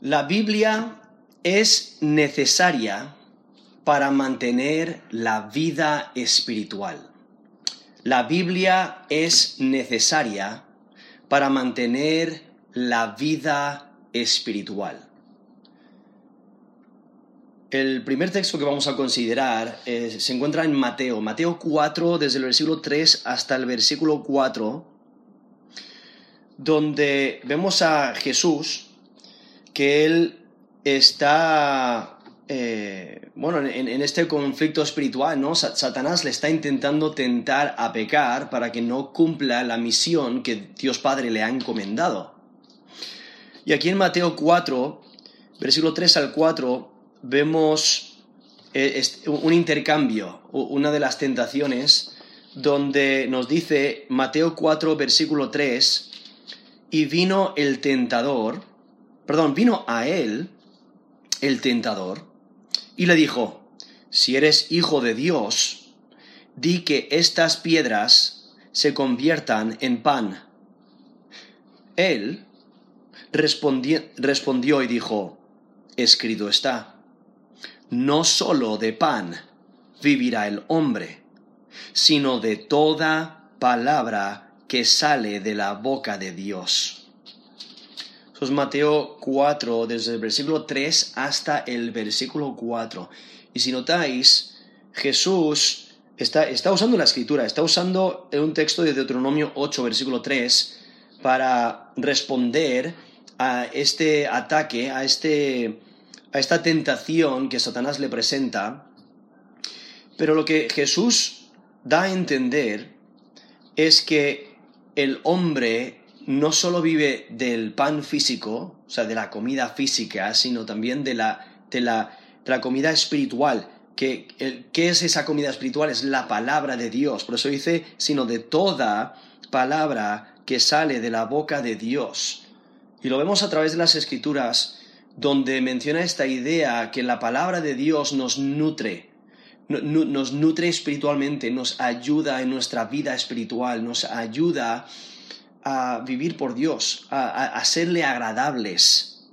La Biblia es necesaria para mantener la vida espiritual. La Biblia es necesaria para mantener la vida espiritual. El primer texto que vamos a considerar eh, se encuentra en Mateo, Mateo 4, desde el versículo 3 hasta el versículo 4, donde vemos a Jesús que él está, eh, bueno, en, este conflicto espiritual, ¿no? Satanás le está intentando tentar a pecar para que no cumpla la misión que Dios Padre le ha encomendado. Y aquí en Mateo 4, versículo 3 al 4, vemos eh, un intercambio, una de las tentaciones, donde nos dice Mateo 4, versículo 3, y vino el tentador, perdón, vino a él el tentador y le dijo, si eres hijo de Dios, di que estas piedras se conviertan en pan. Él respondió y dijo, escrito está, no sólo de pan vivirá el hombre, sino de toda palabra que sale de la boca de Dios. Mateo 4, desde el versículo 3 hasta el versículo 4. Y si notáis, Jesús está, está usando la escritura, está usando un texto de Deuteronomio 8, versículo 3, para responder a este ataque, a, este, a esta tentación que Satanás le presenta. Pero lo que Jesús da a entender es que el hombre no solo vive del pan físico, o sea, de la comida física, sino también de la, de la, comida espiritual. ¿Qué es esa comida espiritual? Es la palabra de Dios. Por eso dice, sino de toda palabra que sale de la boca de Dios. Y lo vemos a través de las escrituras, donde menciona esta idea que la palabra de Dios nos nutre, nos nutre espiritualmente, nos ayuda en nuestra vida espiritual, nos ayuda a vivir por Dios, a, serle agradables.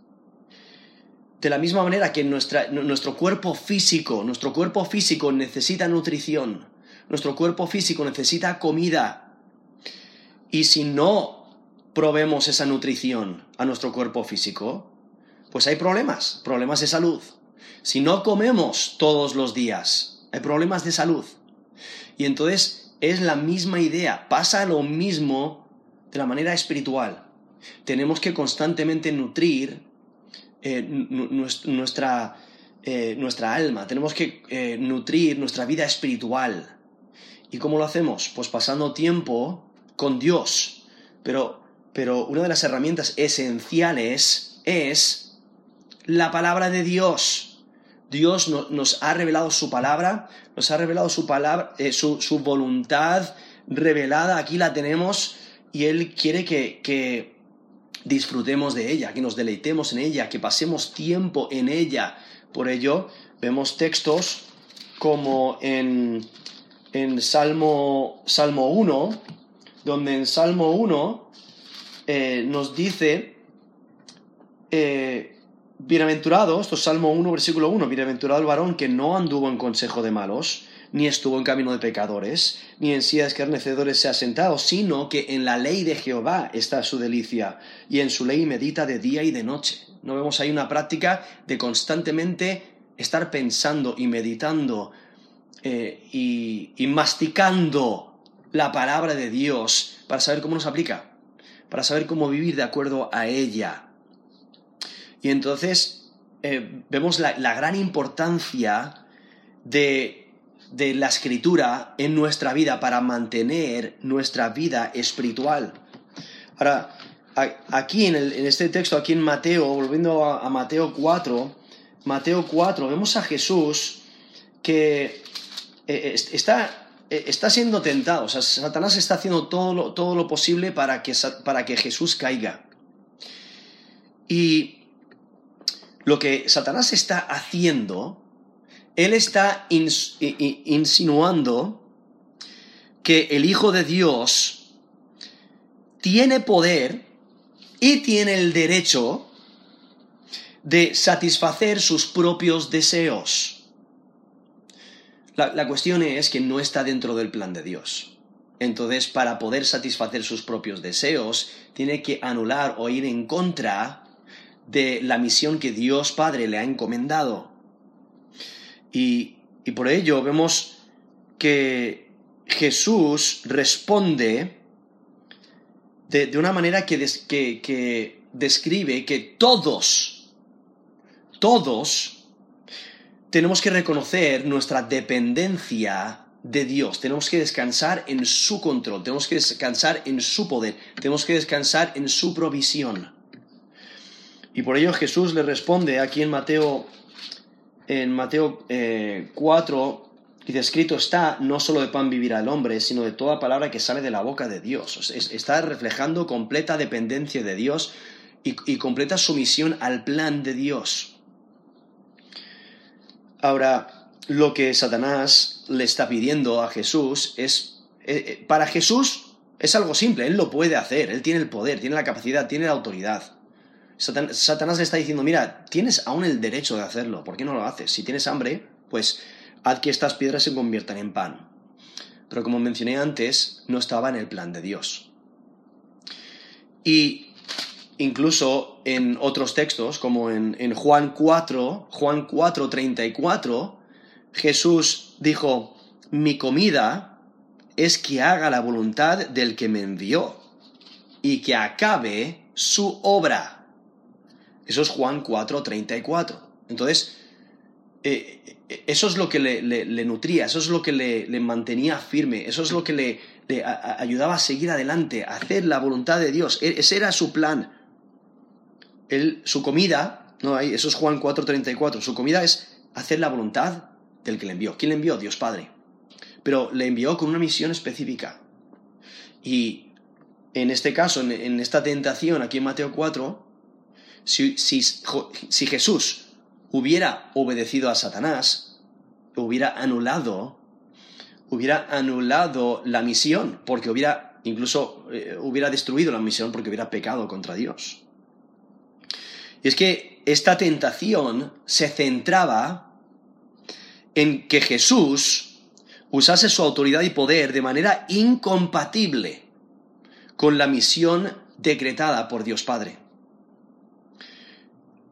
De la misma manera que nuestro cuerpo físico, nuestro cuerpo físico necesita nutrición, nuestro cuerpo físico necesita comida. Y si no probemos esa nutrición a nuestro cuerpo físico, pues hay problemas, problemas de salud. Si no comemos todos los días, hay problemas de salud. Y entonces es la misma idea, pasa lo mismo de la manera espiritual. Tenemos que constantemente nutrir eh, nuestra, eh, nuestra, alma, tenemos que eh, nutrir nuestra vida espiritual. ¿Y cómo lo hacemos? Pues pasando tiempo con Dios. Pero, pero una de las herramientas esenciales es la palabra de Dios. Dios nos ha revelado su palabra, nos ha revelado su palabra, su, su voluntad revelada, aquí la tenemos y Él quiere que, disfrutemos de ella, que nos deleitemos en ella, que pasemos tiempo en ella. Por ello, vemos textos como en, en Salmo, Salmo 1, donde en Salmo 1 eh, nos dice, eh, bienaventurado, esto es Salmo 1, versículo 1, bienaventurado el varón que no anduvo en consejo de malos, ni estuvo en camino de pecadores, ni en sillas escarnecedores se ha sentado, sino que en la ley de Jehová está su delicia, y en su ley medita de día y de noche. No vemos ahí una práctica de constantemente estar pensando y meditando eh, y, masticando la palabra de Dios para saber cómo nos aplica, para saber cómo vivir de acuerdo a ella. Y entonces eh, vemos la, gran importancia de de la escritura en nuestra vida para mantener nuestra vida espiritual. Ahora, aquí en, este texto, aquí en Mateo, volviendo a, Mateo 4, Mateo 4, vemos a Jesús que eh, está, eh, está siendo tentado, Satanás está haciendo todo lo, todo lo posible para que, para que Jesús caiga. Y lo que Satanás está haciendo él está insinuando que el Hijo de Dios tiene poder y tiene el derecho de satisfacer sus propios deseos. La, la, cuestión es que no está dentro del plan de Dios. Entonces, para poder satisfacer sus propios deseos, tiene que anular o ir en contra de la misión que Dios Padre le ha encomendado. Y, y por ello vemos que Jesús responde de, de una manera que, des, que, que describe que todos, todos tenemos que reconocer nuestra dependencia de Dios, tenemos que descansar en su control, tenemos que descansar en su poder, tenemos que descansar en su provisión. Y por ello Jesús le responde aquí en Mateo, en Mateo 4, eh, dice, escrito está, no solo de pan vivirá el hombre, sino de toda palabra que sale de la boca de Dios. está reflejando completa dependencia de Dios y, y completa sumisión al plan de Dios. Ahora, lo que Satanás le está pidiendo a Jesús es, eh, eh, para Jesús es algo simple, él lo puede hacer, él tiene el poder, tiene la capacidad, tiene la autoridad. Satanás le está diciendo, mira, tienes aún el derecho de hacerlo, ¿por qué no lo haces? Si tienes hambre, pues haz que estas piedras se conviertan en pan. Pero como mencioné antes, no estaba en el plan de Dios. Y incluso en otros textos, como en, en Juan 4, Juan 4, 34, Jesús dijo, mi comida es que haga la voluntad del que me envió y que acabe su obra. Eso es Juan 4, 34. Entonces, eh, eh, eso es lo que le, nutría, eso es lo que le, mantenía firme, eso es lo que le, ayudaba a seguir adelante, a hacer la voluntad de Dios. E, ese era su plan. su comida, no, eso es Juan 4, 34, su comida es hacer la voluntad del que le envió. ¿Quién le envió? Dios Padre. Pero le envió con una misión específica. Y en este caso, en esta tentación, aquí en Mateo 4, si, Jesús hubiera obedecido a Satanás, hubiera anulado, hubiera anulado la misión, porque hubiera, incluso eh, hubiera destruido la misión porque hubiera pecado contra Dios. Y es que esta tentación se centraba en que Jesús usase su autoridad y poder de manera incompatible con la misión decretada por Dios Padre.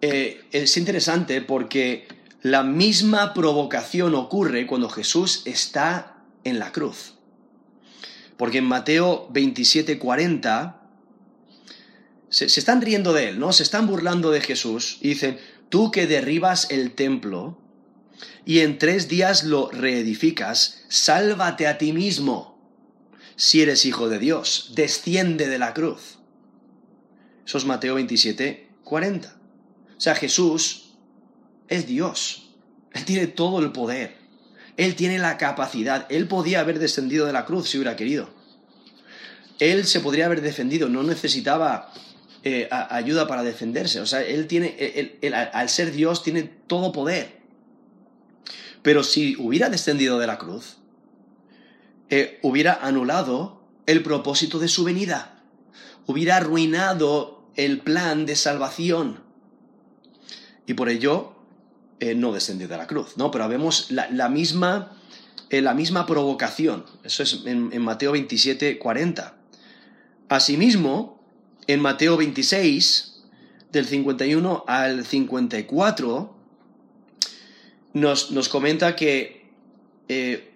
Eh, es interesante porque la misma provocación ocurre cuando Jesús está en la cruz. Porque en Mateo 27, 40 se, se, están riendo de él, ¿no? Se están burlando de Jesús y dicen, tú que derribas el templo y en tres días lo reedificas, sálvate a ti mismo. Si eres hijo de Dios, desciende de la cruz. Eso es Mateo 27, 40. O sea, Jesús es Dios. Él tiene todo el poder. Él tiene la capacidad. Él podía haber descendido de la cruz si hubiera querido. Él se podría haber defendido. No necesitaba eh, ayuda para defenderse. O sea, él tiene, al ser Dios, tiene todo poder. Pero si hubiera descendido de la cruz, eh, hubiera anulado el propósito de su venida. Hubiera arruinado el plan de salvación y por ello eh, no descendió de la cruz, ¿no? Pero vemos la, misma, eh, la misma provocación, eso es en, Mateo 27, 40. Asimismo, en Mateo 26, del 51 al 54, nos, nos comenta que eh,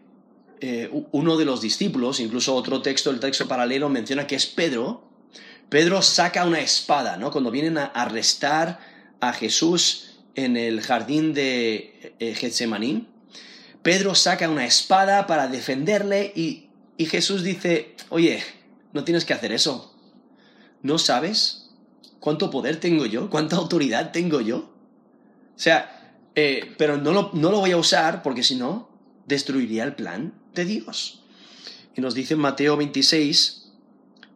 uno de los discípulos, incluso otro texto, el texto paralelo menciona que es Pedro, Pedro saca una espada, ¿no? Cuando vienen a arrestar a Jesús en el jardín de eh, Getsemaní, Pedro saca una espada para defenderle y, Jesús dice, oye, no tienes que hacer eso. ¿No sabes cuánto poder tengo yo? ¿Cuánta autoridad tengo yo? O sea, eh, pero no lo, no lo voy a usar porque si no, destruiría el plan de Dios. Y nos dice Mateo 26,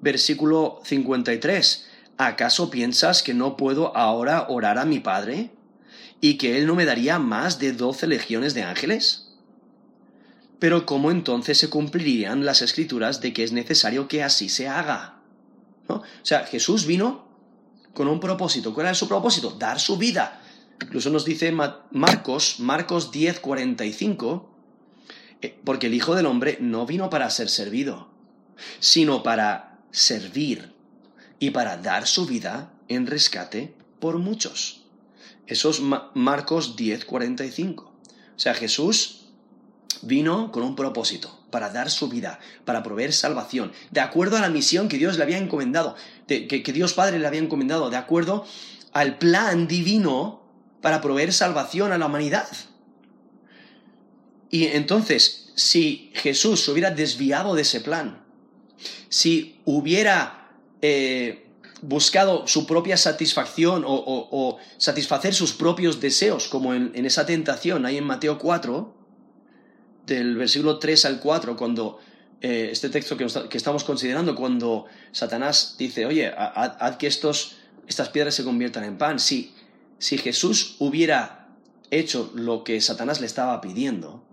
versículo 53, ¿acaso piensas que no puedo ahora orar a mi Padre y que Él no me daría más de doce legiones de ángeles? Pero ¿cómo entonces se cumplirían las escrituras de que es necesario que así se haga? O sea, Jesús vino con un propósito. ¿Cuál era su propósito? Dar su vida, Incluso nos dice Marcos, Marcos 10, 45, eh, porque el Hijo del Hombre no vino para ser servido, sino para servir y para dar su vida en rescate por muchos. Eso es Marcos 10, 45. O sea, Jesús vino con un propósito, para dar su vida, para proveer salvación, de acuerdo a la misión que Dios le había encomendado, que, que Dios Padre le había encomendado, de acuerdo al plan divino para proveer salvación a la humanidad. Y entonces, si Jesús se hubiera desviado de ese plan, si hubiera eh, buscado su propia satisfacción o, satisfacer sus propios deseos, como en, esa tentación ahí en Mateo 4, del versículo 3 al 4, cuando eh, este texto que, estamos considerando, cuando Satanás dice, oye, haz, que estos, estas piedras se conviertan en pan, si, si Jesús hubiera hecho lo que Satanás le estaba pidiendo,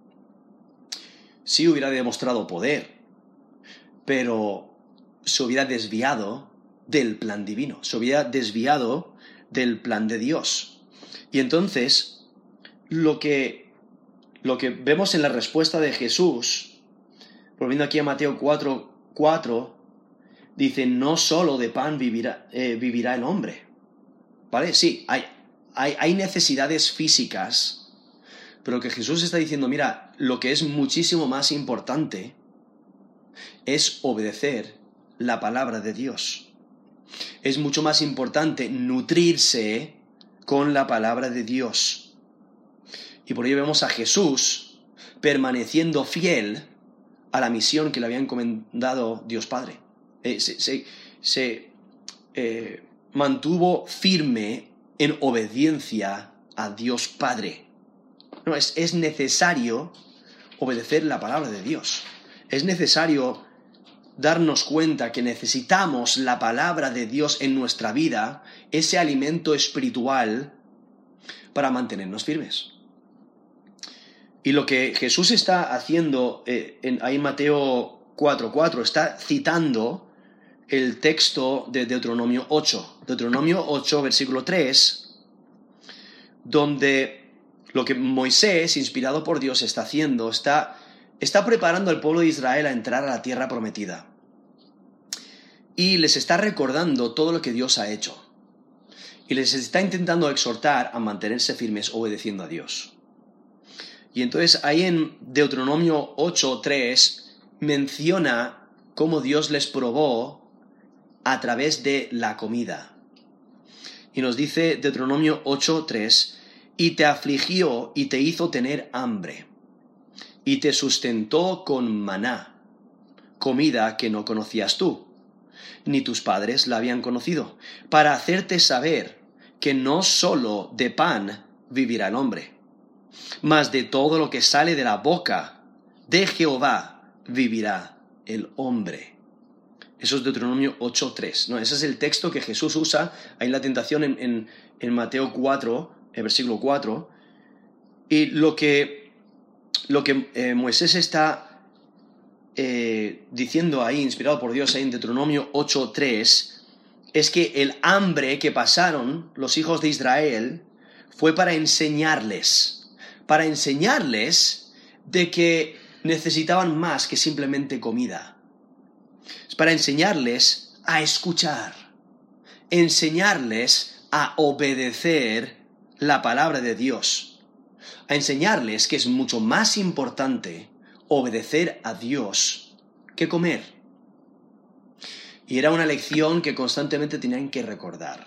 sí hubiera demostrado poder, pero se hubiera desviado del plan divino, se hubiera desviado del plan de Dios. Y entonces, lo que, lo que vemos en la respuesta de Jesús, volviendo aquí a Mateo 4, 4 dice, no solo de pan vivirá, eh, vivirá el hombre. ¿Vale? Sí, hay, hay, hay necesidades físicas, pero que Jesús está diciendo, mira, lo que es muchísimo más importante es obedecer la palabra de Dios. Es mucho más importante nutrirse con la palabra de Dios. Y por ello vemos a Jesús permaneciendo fiel a la misión que le había encomendado Dios Padre. Eh, se, eh, mantuvo firme en obediencia a Dios Padre. No, es, es necesario obedecer la palabra de Dios. Es necesario darnos cuenta que necesitamos la palabra de Dios en nuestra vida, ese alimento espiritual, para mantenernos firmes. Y lo que Jesús está haciendo eh, en, ahí en Mateo 4.4, está citando el texto de Deuteronomio 8. Deuteronomio 8, versículo 3, donde lo que Moisés, inspirado por Dios, está haciendo, está está preparando al pueblo de Israel a entrar a la tierra prometida. Y les está recordando todo lo que Dios ha hecho. Y les está intentando exhortar a mantenerse firmes obedeciendo a Dios. Y entonces ahí en Deuteronomio 8.3 menciona cómo Dios les probó a través de la comida. Y nos dice Deuteronomio 8.3, y te afligió y te hizo tener hambre y te sustentó con maná, comida que no conocías tú, ni tus padres la habían conocido, para hacerte saber que no sólo de pan vivirá el hombre, mas de todo lo que sale de la boca de Jehová vivirá el hombre. Eso es Deuteronomio 8.3. ¿no? Ese es el texto que Jesús usa ahí en la tentación en, en Mateo 4, el versículo 4. Y lo que lo que eh, Moisés está eh, diciendo ahí, inspirado por Dios ahí en Deuteronomio 8.3, es que el hambre que pasaron los hijos de Israel fue para enseñarles, para enseñarles de que necesitaban más que simplemente comida. Es para enseñarles a escuchar, enseñarles a obedecer la palabra de Dios a enseñarles que es mucho más importante obedecer a Dios que comer. Y era una lección que constantemente tenían que recordar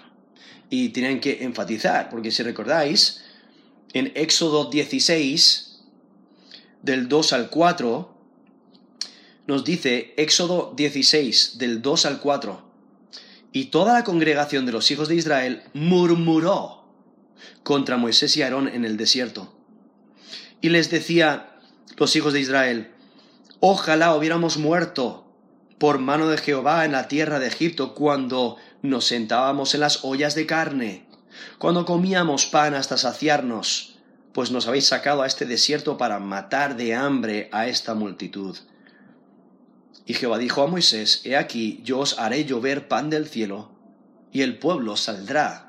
y tenían que enfatizar, porque si recordáis, en Éxodo 16, del 2 al 4, nos dice Éxodo 16, del 2 al 4, y toda la congregación de los hijos de Israel murmuró contra Moisés y Aarón en el desierto y les decía los hijos de Israel, ojalá hubiéramos muerto por mano de Jehová en la tierra de Egipto cuando nos sentábamos en las ollas de carne, cuando comíamos pan hasta saciarnos, pues nos habéis sacado a este desierto para matar de hambre a esta multitud. Y Jehová dijo a Moisés, He aquí, yo os haré llover pan del cielo, y el pueblo saldrá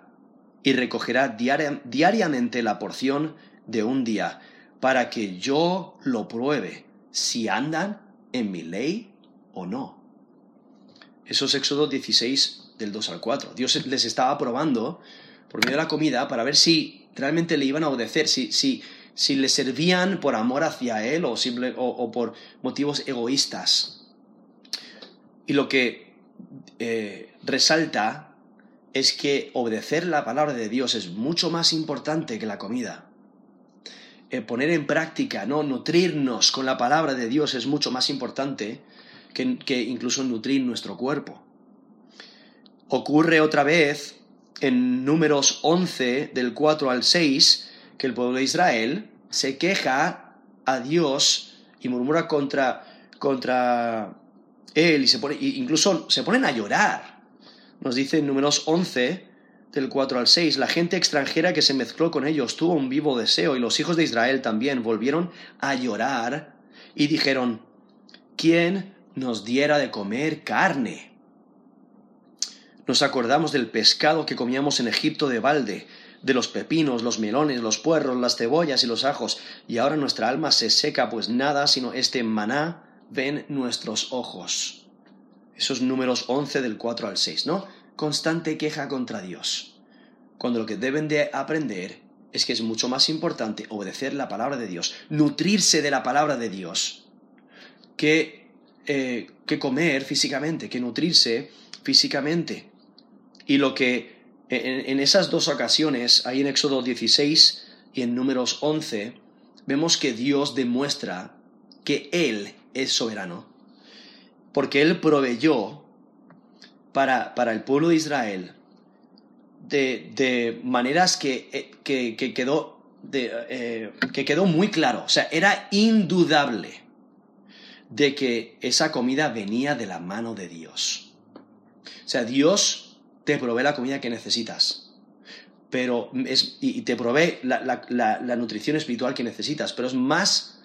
y recogerá diariamente la porción de un día, para que yo lo pruebe si andan en mi ley o no. Eso es Éxodo 16 del 2 al 4. Dios les estaba probando por medio de la comida para ver si realmente le iban a obedecer, si, si, si le servían por amor hacia Él o, simple, o, por motivos egoístas. Y lo que eh, resalta es que obedecer la palabra de Dios es mucho más importante que la comida. Eh, poner en práctica, ¿no? Nutrirnos con la palabra de Dios es mucho más importante que, que incluso nutrir nuestro cuerpo. Ocurre otra vez en números 11 del 4 al 6 que el pueblo de Israel se queja a Dios y murmura contra, contra él y se pone, incluso se ponen a llorar. Nos dice en números 11 del 4 al 6, la gente extranjera que se mezcló con ellos tuvo un vivo deseo y los hijos de Israel también volvieron a llorar y dijeron, ¿quién nos diera de comer carne? Nos acordamos del pescado que comíamos en Egipto de balde, de los pepinos, los melones, los puerros, las cebollas y los ajos, y ahora nuestra alma se seca, pues nada sino este maná ven nuestros ojos. Esos números 11 del 4 al 6, ¿no? Constante queja contra Dios. Cuando lo que deben de aprender es que es mucho más importante obedecer la palabra de Dios, nutrirse de la palabra de Dios, que, eh, que comer físicamente, que nutrirse físicamente. Y lo que en, esas dos ocasiones, ahí en Éxodo 16 y en números 11, vemos que Dios demuestra que Él es soberano. Porque Él proveyó para, para el pueblo de Israel de, de maneras que, eh, que, quedó, eh, que quedó muy claro. O sea, era indudable de que esa comida venía de la mano de Dios. O sea, Dios te provee la comida que necesitas. Pero es, y te provee la, nutrición espiritual que necesitas. Pero es más,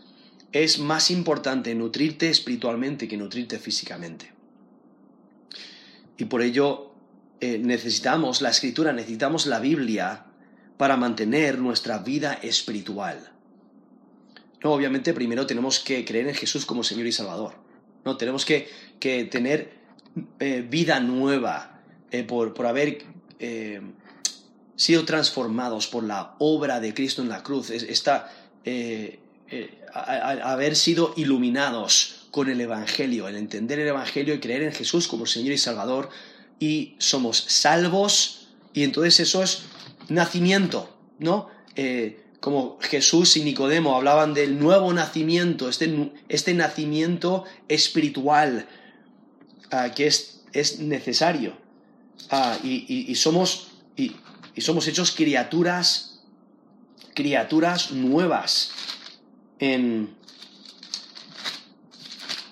es más importante nutrirte espiritualmente que nutrirte físicamente. Y por ello eh, necesitamos la escritura, necesitamos la Biblia para mantener nuestra vida espiritual. No, obviamente primero tenemos que creer en Jesús como Señor y Salvador. No, tenemos que, que tener eh, vida nueva, eh, por, haber eh, sido transformados por la obra de Cristo en la cruz, está, eh, haber sido iluminados con el Evangelio, el entender el Evangelio y creer en Jesús como Señor y Salvador, y somos salvos, y entonces eso es nacimiento, ¿no? como Jesús y Nicodemo hablaban del nuevo nacimiento, este, este nacimiento espiritual ah, que es, es necesario. Ah, y, somos, y, somos hechos criaturas, criaturas nuevas en,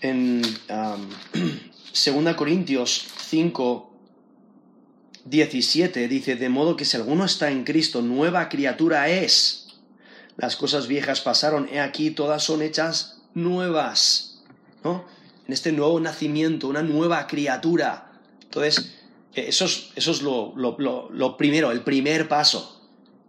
en 2 Corintios 5, 17 dice, de modo que si alguno está en Cristo, nueva criatura es. Las cosas viejas pasaron, he aquí, todas son hechas nuevas. ¿no? En este nuevo nacimiento, una nueva criatura. Entonces, eh, eso es, lo, primero, el primer paso.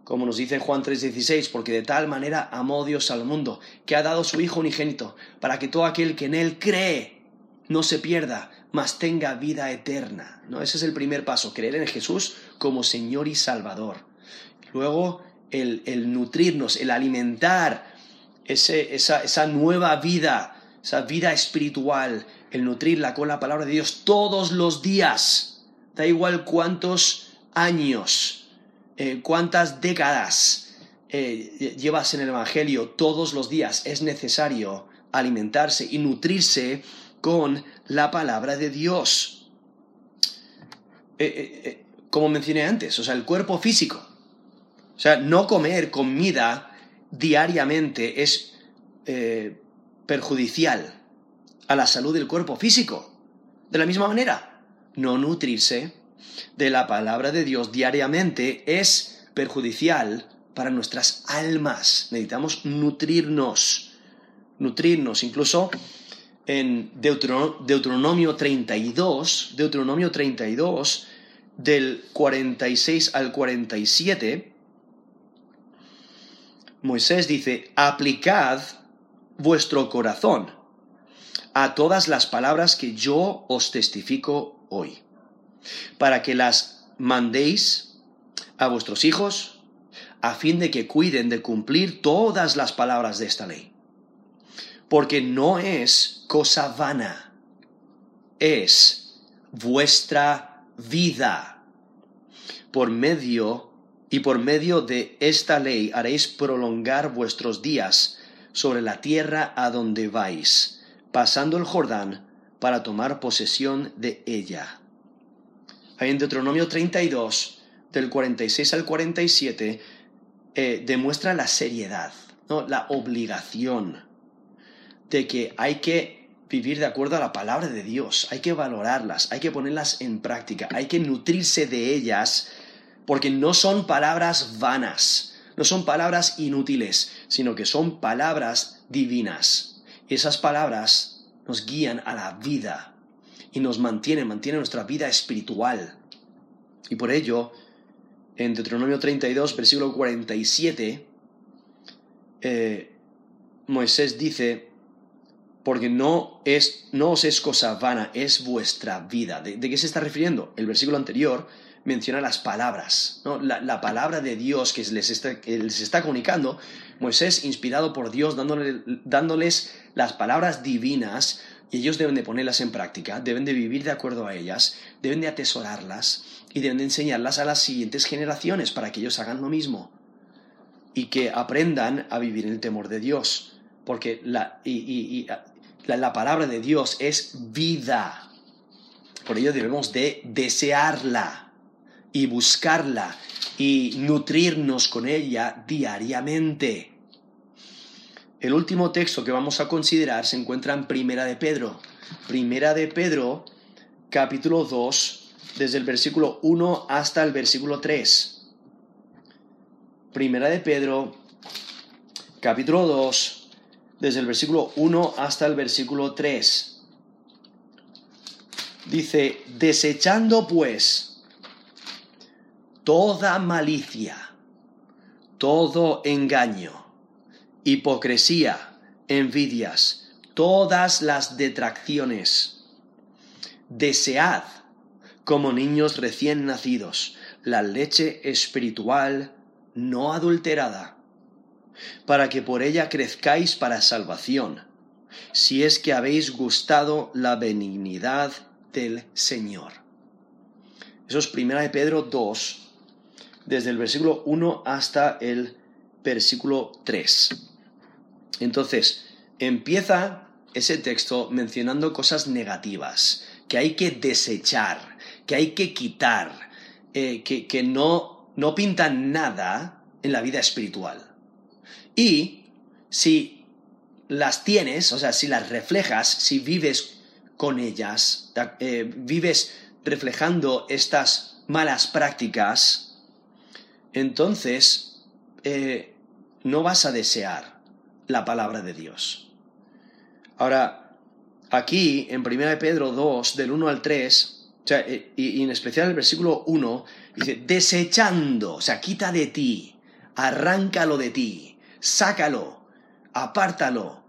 Como nos dice Juan 3:16, porque de tal manera amó Dios al mundo, que ha dado su Hijo unigénito, para que todo aquel que en Él cree no se pierda, mas tenga vida eterna. ¿no? Ese es el primer paso, creer en Jesús como Señor y Salvador. Luego, el, nutrirnos, el alimentar esa, esa nueva vida, esa vida espiritual, el nutrirla con la palabra de Dios todos los días da igual cuántos años, eh, cuántas décadas eh, llevas en el Evangelio, todos los días es necesario alimentarse y nutrirse con la palabra de Dios. Eh, como mencioné antes, o sea, el cuerpo físico. O sea, no comer comida diariamente es perjudicial a la salud del cuerpo físico. De la misma manera, no nutrirse de la palabra de Dios diariamente es perjudicial para nuestras almas. Necesitamos nutrirnos, nutrirnos. Incluso en Deuteronomio 32, Deuteronomio 32 del 46 al 47, Moisés dice, aplicad vuestro corazón a todas las palabras que yo os testifico hoy, para que las mandéis a vuestros hijos, a fin de que cuiden de cumplir todas las palabras de esta ley. Porque no es cosa vana, es vuestra vida. Por medio y por medio de esta ley haréis prolongar vuestros días sobre la tierra a donde vais, pasando el Jordán para tomar posesión de ella. Ahí en Deuteronomio 32, del 46 al 47, eh, demuestra la seriedad, la obligación de que hay que vivir de acuerdo a la palabra de Dios, hay que valorarlas, hay que ponerlas en práctica, hay que nutrirse de ellas, porque no son palabras vanas, no son palabras inútiles, sino que son palabras divinas. Y esas palabras nos guían a la vida y nos mantienen, mantienen nuestra vida espiritual. Y por ello, en Deuteronomio 32, versículo 47, eh, Moisés dice, porque no, es, no os es cosa vana, es vuestra vida. ¿De, qué se está refiriendo? El versículo anterior menciona las palabras, ¿no? la, palabra de Dios que les está, les está comunicando. Moisés, inspirado por Dios, dándoles las palabras divinas, y ellos deben de ponerlas en práctica, deben de vivir de acuerdo a ellas, deben de atesorarlas y deben de enseñarlas a las siguientes generaciones para que ellos hagan lo mismo y que aprendan a vivir en el temor de Dios. Porque la, y, la, palabra de Dios es vida. Por ello debemos de desearla y buscarla y nutrirnos con ella diariamente. El último texto que vamos a considerar se encuentra en Primera de Pedro. Primera de Pedro, capítulo 2, desde el versículo 1 hasta el versículo 3. Primera de Pedro, capítulo 2, desde el versículo 1 hasta el versículo 3. Dice, desechando pues toda malicia, todo engaño, hipocresía, envidias, todas las detracciones. Desead como niños recién nacidos, la leche espiritual no adulterada, para que por ella crezcáis para salvación, si es que habéis gustado la benignidad del Señor. Eso es primera de Pedro 2, desde el versículo 1 hasta el versículo 3. Entonces, empieza ese texto mencionando cosas negativas que hay que desechar, que hay que quitar, eh, que, no, no pintan nada en la vida espiritual. Y si las tienes, o sea, si las reflejas, si vives con ellas, eh, vives reflejando estas malas prácticas, entonces eh, no vas a desear la palabra de Dios. Ahora, aquí en 1 Pedro 2, del 1 al 3, o sea, eh, y, en especial el versículo 1 dice, desechando, o sea, quita de ti, arráncalo de ti, sácalo, apártalo,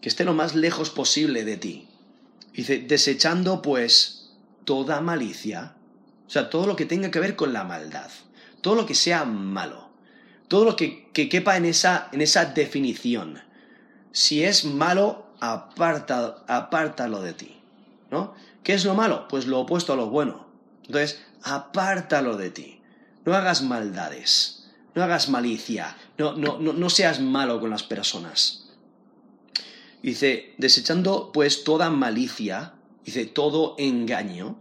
que esté lo más lejos posible de ti. Dice, desechando pues toda malicia, o sea, todo lo que tenga que ver con la maldad, todo lo que sea malo, todo lo que, que quepa en esa, en esa definición. Si es malo, aparta, apártalo de ti, ¿no? ¿Qué es lo malo? Pues lo opuesto a lo bueno. Entonces, apártalo de ti. No hagas maldades. No hagas malicia. No, no, no, seas malo con las personas. Dice, desechando pues toda malicia, dice, todo engaño,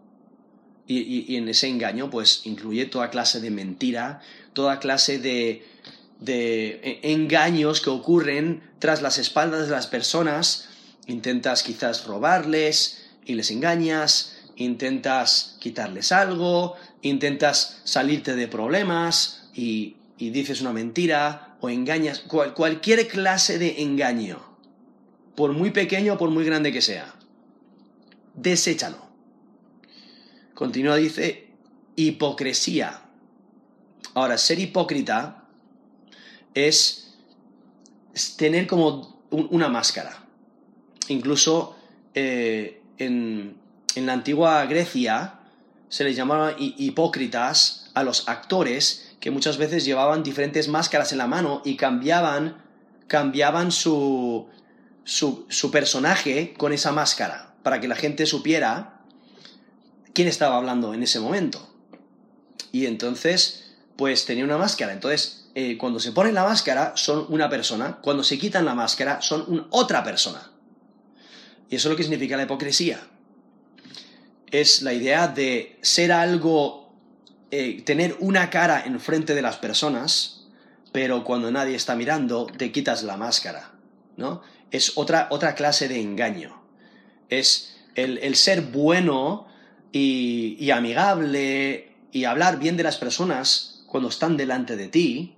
y, en ese engaño pues incluye toda clase de mentira, toda clase de, de e, engaños que ocurren tras las espaldas de las personas, intentas quizás robarles, y les engañas, intentas quitarles algo, intentas salirte de problemas y, dices una mentira o engañas, cualquier clase de engaño, por muy pequeño o por muy grande que sea, deséchalo. Continúa, dice, hipocresía. Ahora, ser hipócrita es tener como una máscara. Incluso eh, en, la antigua Grecia se les llamaba hipócritas a los actores que muchas veces llevaban diferentes máscaras en la mano y cambiaban, cambiaban su, su personaje con esa máscara para que la gente supiera quién estaba hablando en ese momento. Y entonces, pues tenía una máscara. Entonces, eh, cuando se ponen la máscara, son una persona. Cuando se quitan la máscara, son otra persona. Y eso es lo que significa la hipocresía. Es la idea de ser algo, eh, tener una cara enfrente de las personas, pero cuando nadie está mirando, te quitas la máscara. ¿no? Es otra, otra clase de engaño. Es el, ser bueno y amigable y hablar bien de las personas cuando están delante de ti,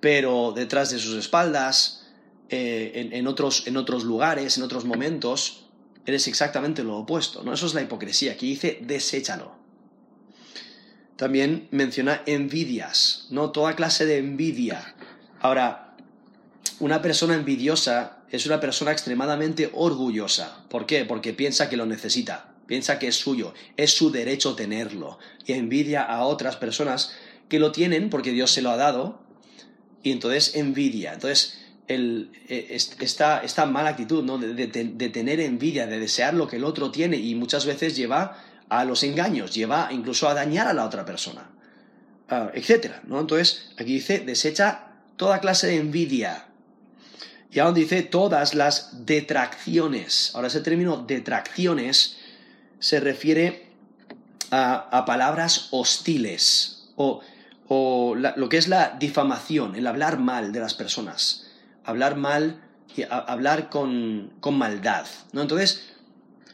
pero detrás de sus espaldas, eh, en, otros, en otros lugares, en otros momentos, eres exactamente lo opuesto. ¿no? Eso es la hipocresía. Aquí dice, deséchalo. También menciona envidias, ¿no? Toda clase de envidia. Ahora, una persona envidiosa es una persona extremadamente orgullosa. ¿Por qué? Porque piensa que lo necesita, piensa que es suyo, es su derecho tenerlo. Y envidia a otras personas que lo tienen porque Dios se lo ha dado y entonces envidia. Entonces, el, eh, esta, esta, mala actitud ¿no? de, tener envidia, de desear lo que el otro tiene y muchas veces lleva a los engaños, lleva incluso a dañar a la otra persona, uh, etc. ¿no? Entonces, aquí dice, desecha toda clase de envidia. Y ahora dice todas las detracciones. Ahora ese término detracciones se refiere a, a palabras hostiles o o lo que es la difamación, el hablar mal de las personas, hablar mal, y hablar con, con maldad. ¿no? Entonces,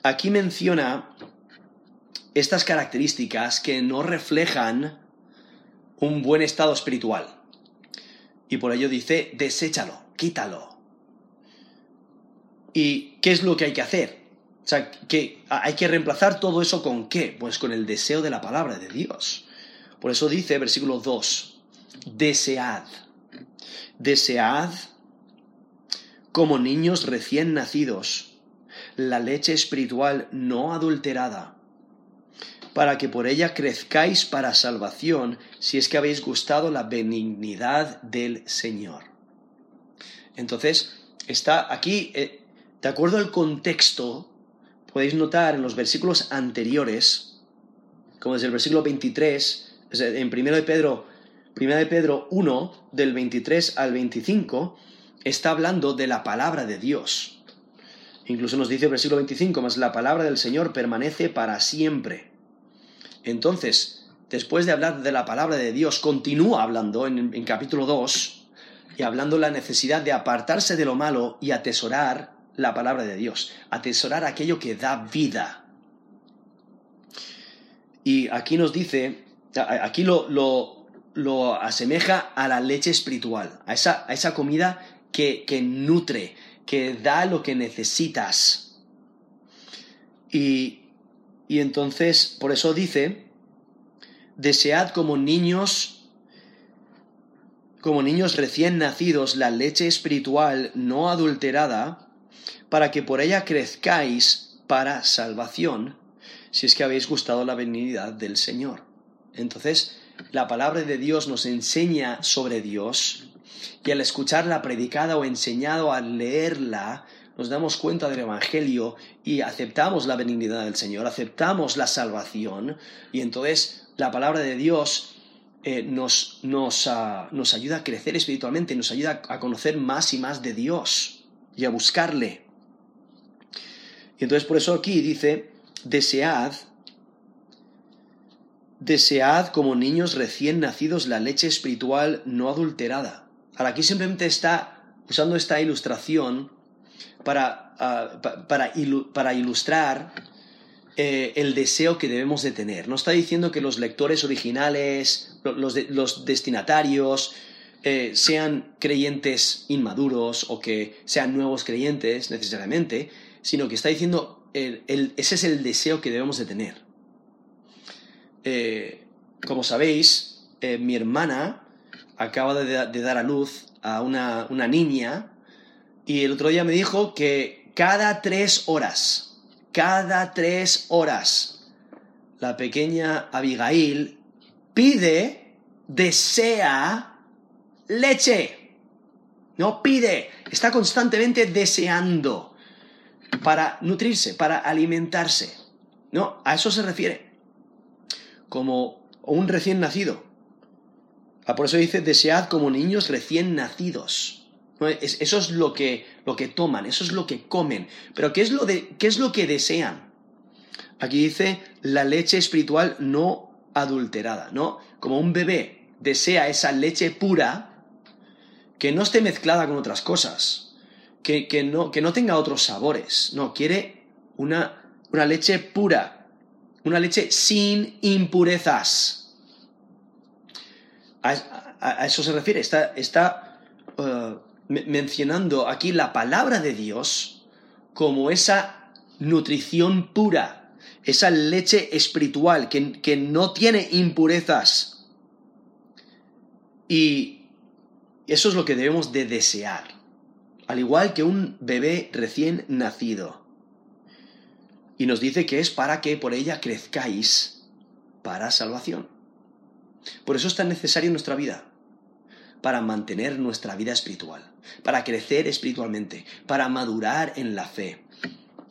aquí menciona estas características que no reflejan un buen estado espiritual. Y por ello dice, deséchalo, quítalo. ¿Y qué es lo que hay que hacer? O sea, que hay que reemplazar todo eso con qué? Pues con el deseo de la palabra de Dios. Por eso dice, versículo 2, desead, desead como niños recién nacidos la leche espiritual no adulterada, para que por ella crezcáis para salvación, si es que habéis gustado la benignidad del Señor. Entonces, está aquí, eh, de acuerdo al contexto, podéis notar en los versículos anteriores, como desde el versículo 23, en 1 de Pedro, de Pedro 1, del 23 al 25, está hablando de la palabra de Dios. Incluso nos dice el versículo 25, más la palabra del Señor permanece para siempre. Entonces, después de hablar de la palabra de Dios, continúa hablando en, en capítulo 2 y hablando de la necesidad de apartarse de lo malo y atesorar la palabra de Dios, atesorar aquello que da vida. Y aquí nos dice aquí lo, lo, asemeja a la leche espiritual, a esa, a esa comida que, que, nutre, que da lo que necesitas. Y, y entonces, por eso dice, desead como niños, como niños recién nacidos, la leche espiritual no adulterada, para que por ella crezcáis para salvación, si es que habéis gustado la benignidad del Señor. Entonces, la palabra de Dios nos enseña sobre Dios y al escucharla predicada o enseñado, al leerla, nos damos cuenta del Evangelio y aceptamos la benignidad del Señor, aceptamos la salvación y entonces la palabra de Dios eh, nos, nos, ah, nos ayuda a crecer espiritualmente, nos ayuda a conocer más y más de Dios y a buscarle. Y entonces por eso aquí dice, desead Desead como niños recién nacidos la leche espiritual no adulterada. Ahora aquí simplemente está usando esta ilustración para, ah, para, ilustrar eh, el deseo que debemos de tener. No está diciendo que los lectores originales, los, destinatarios, eh, sean creyentes inmaduros o que sean nuevos creyentes necesariamente, sino que está diciendo ese es el deseo que debemos de tener. Eh, como sabéis, eh, mi hermana acaba de, dar a luz a una, una niña y el otro día me dijo que cada tres horas, cada tres horas, la pequeña Abigail pide, desea leche. No pide, está constantemente deseando para nutrirse, para alimentarse. No, a eso se refiere. Como un recién nacido. Ah, por eso dice, desead como niños recién nacidos. Eso es lo que, lo que toman, eso es lo que comen. Pero ¿qué es lo, de, ¿qué es lo que desean? Aquí dice la leche espiritual no adulterada, ¿no? Como un bebé desea esa leche pura que no esté mezclada con otras cosas, que, no, que no tenga otros sabores, no, quiere una, una leche pura, una leche sin impurezas. A, eso se refiere, está, está uh, mencionando aquí la palabra de Dios como esa nutrición pura, esa leche espiritual que, que no tiene impurezas. Y eso es lo que debemos de desear, al igual que un bebé recién nacido. Y nos dice que es para que por ella crezcáis para salvación. Por eso es tan necesario en nuestra vida, para mantener nuestra vida espiritual, para crecer espiritualmente, para madurar en la fe.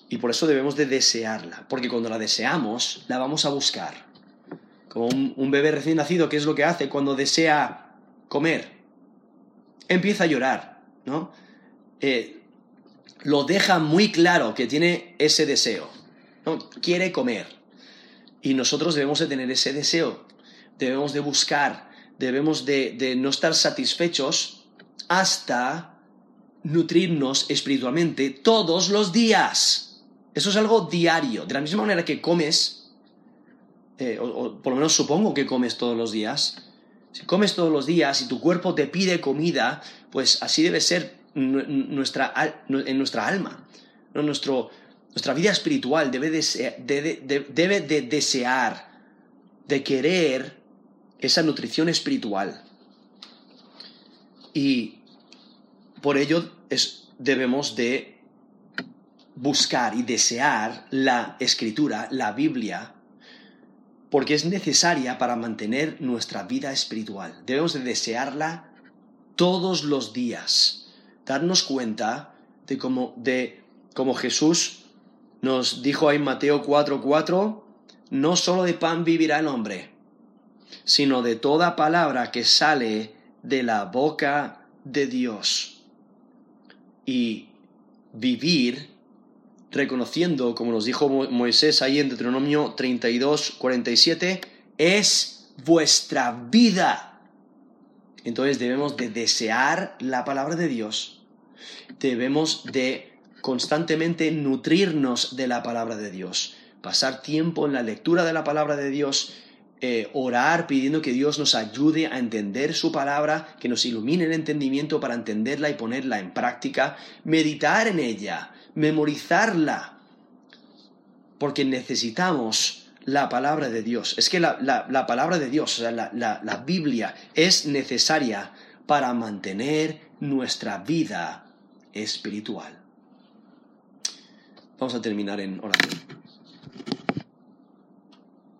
Y por eso debemos de desearla, porque cuando la deseamos, la vamos a buscar. Como un, bebé recién nacido, ¿qué es lo que hace cuando desea comer? Empieza a llorar, ¿no? Eh, lo deja muy claro que tiene ese deseo. Quiere comer. Y nosotros debemos de tener ese deseo, debemos de buscar debemos de, no estar satisfechos hasta nutrirnos espiritualmente todos los días. Eso es algo diario. De la misma manera que comes, eh, o, por lo menos supongo que comes todos los días, si comes todos los días y tu cuerpo te pide comida, pues así debe ser nuestra, en nuestra alma. nuestra vida espiritual debe debe de desear, de querer esa nutrición espiritual. Y por ello debemos de buscar y desear la escritura, la Biblia, porque es necesaria para mantener nuestra vida espiritual. Debemos de desearla todos los días, darnos cuenta de cómo, de Jesús nos dijo ahí en Mateo 4:4, no solo de pan vivirá el hombre, sino de toda palabra que sale de la boca de Dios. Y vivir reconociendo, como nos dijo Moisés ahí en Deuteronomio 32, 47, es vuestra vida. Entonces debemos de desear la palabra de Dios. Debemos de constantemente nutrirnos de la palabra de Dios. Pasar tiempo en la lectura de la palabra de Dios eh, orar pidiendo que Dios nos ayude a entender su palabra, que nos ilumine el entendimiento para entenderla y ponerla en práctica, meditar en ella, memorizarla, porque necesitamos la palabra de Dios. Es que la, palabra de Dios, sea, la Biblia, es necesaria para mantener nuestra vida espiritual. Vamos a terminar en oración.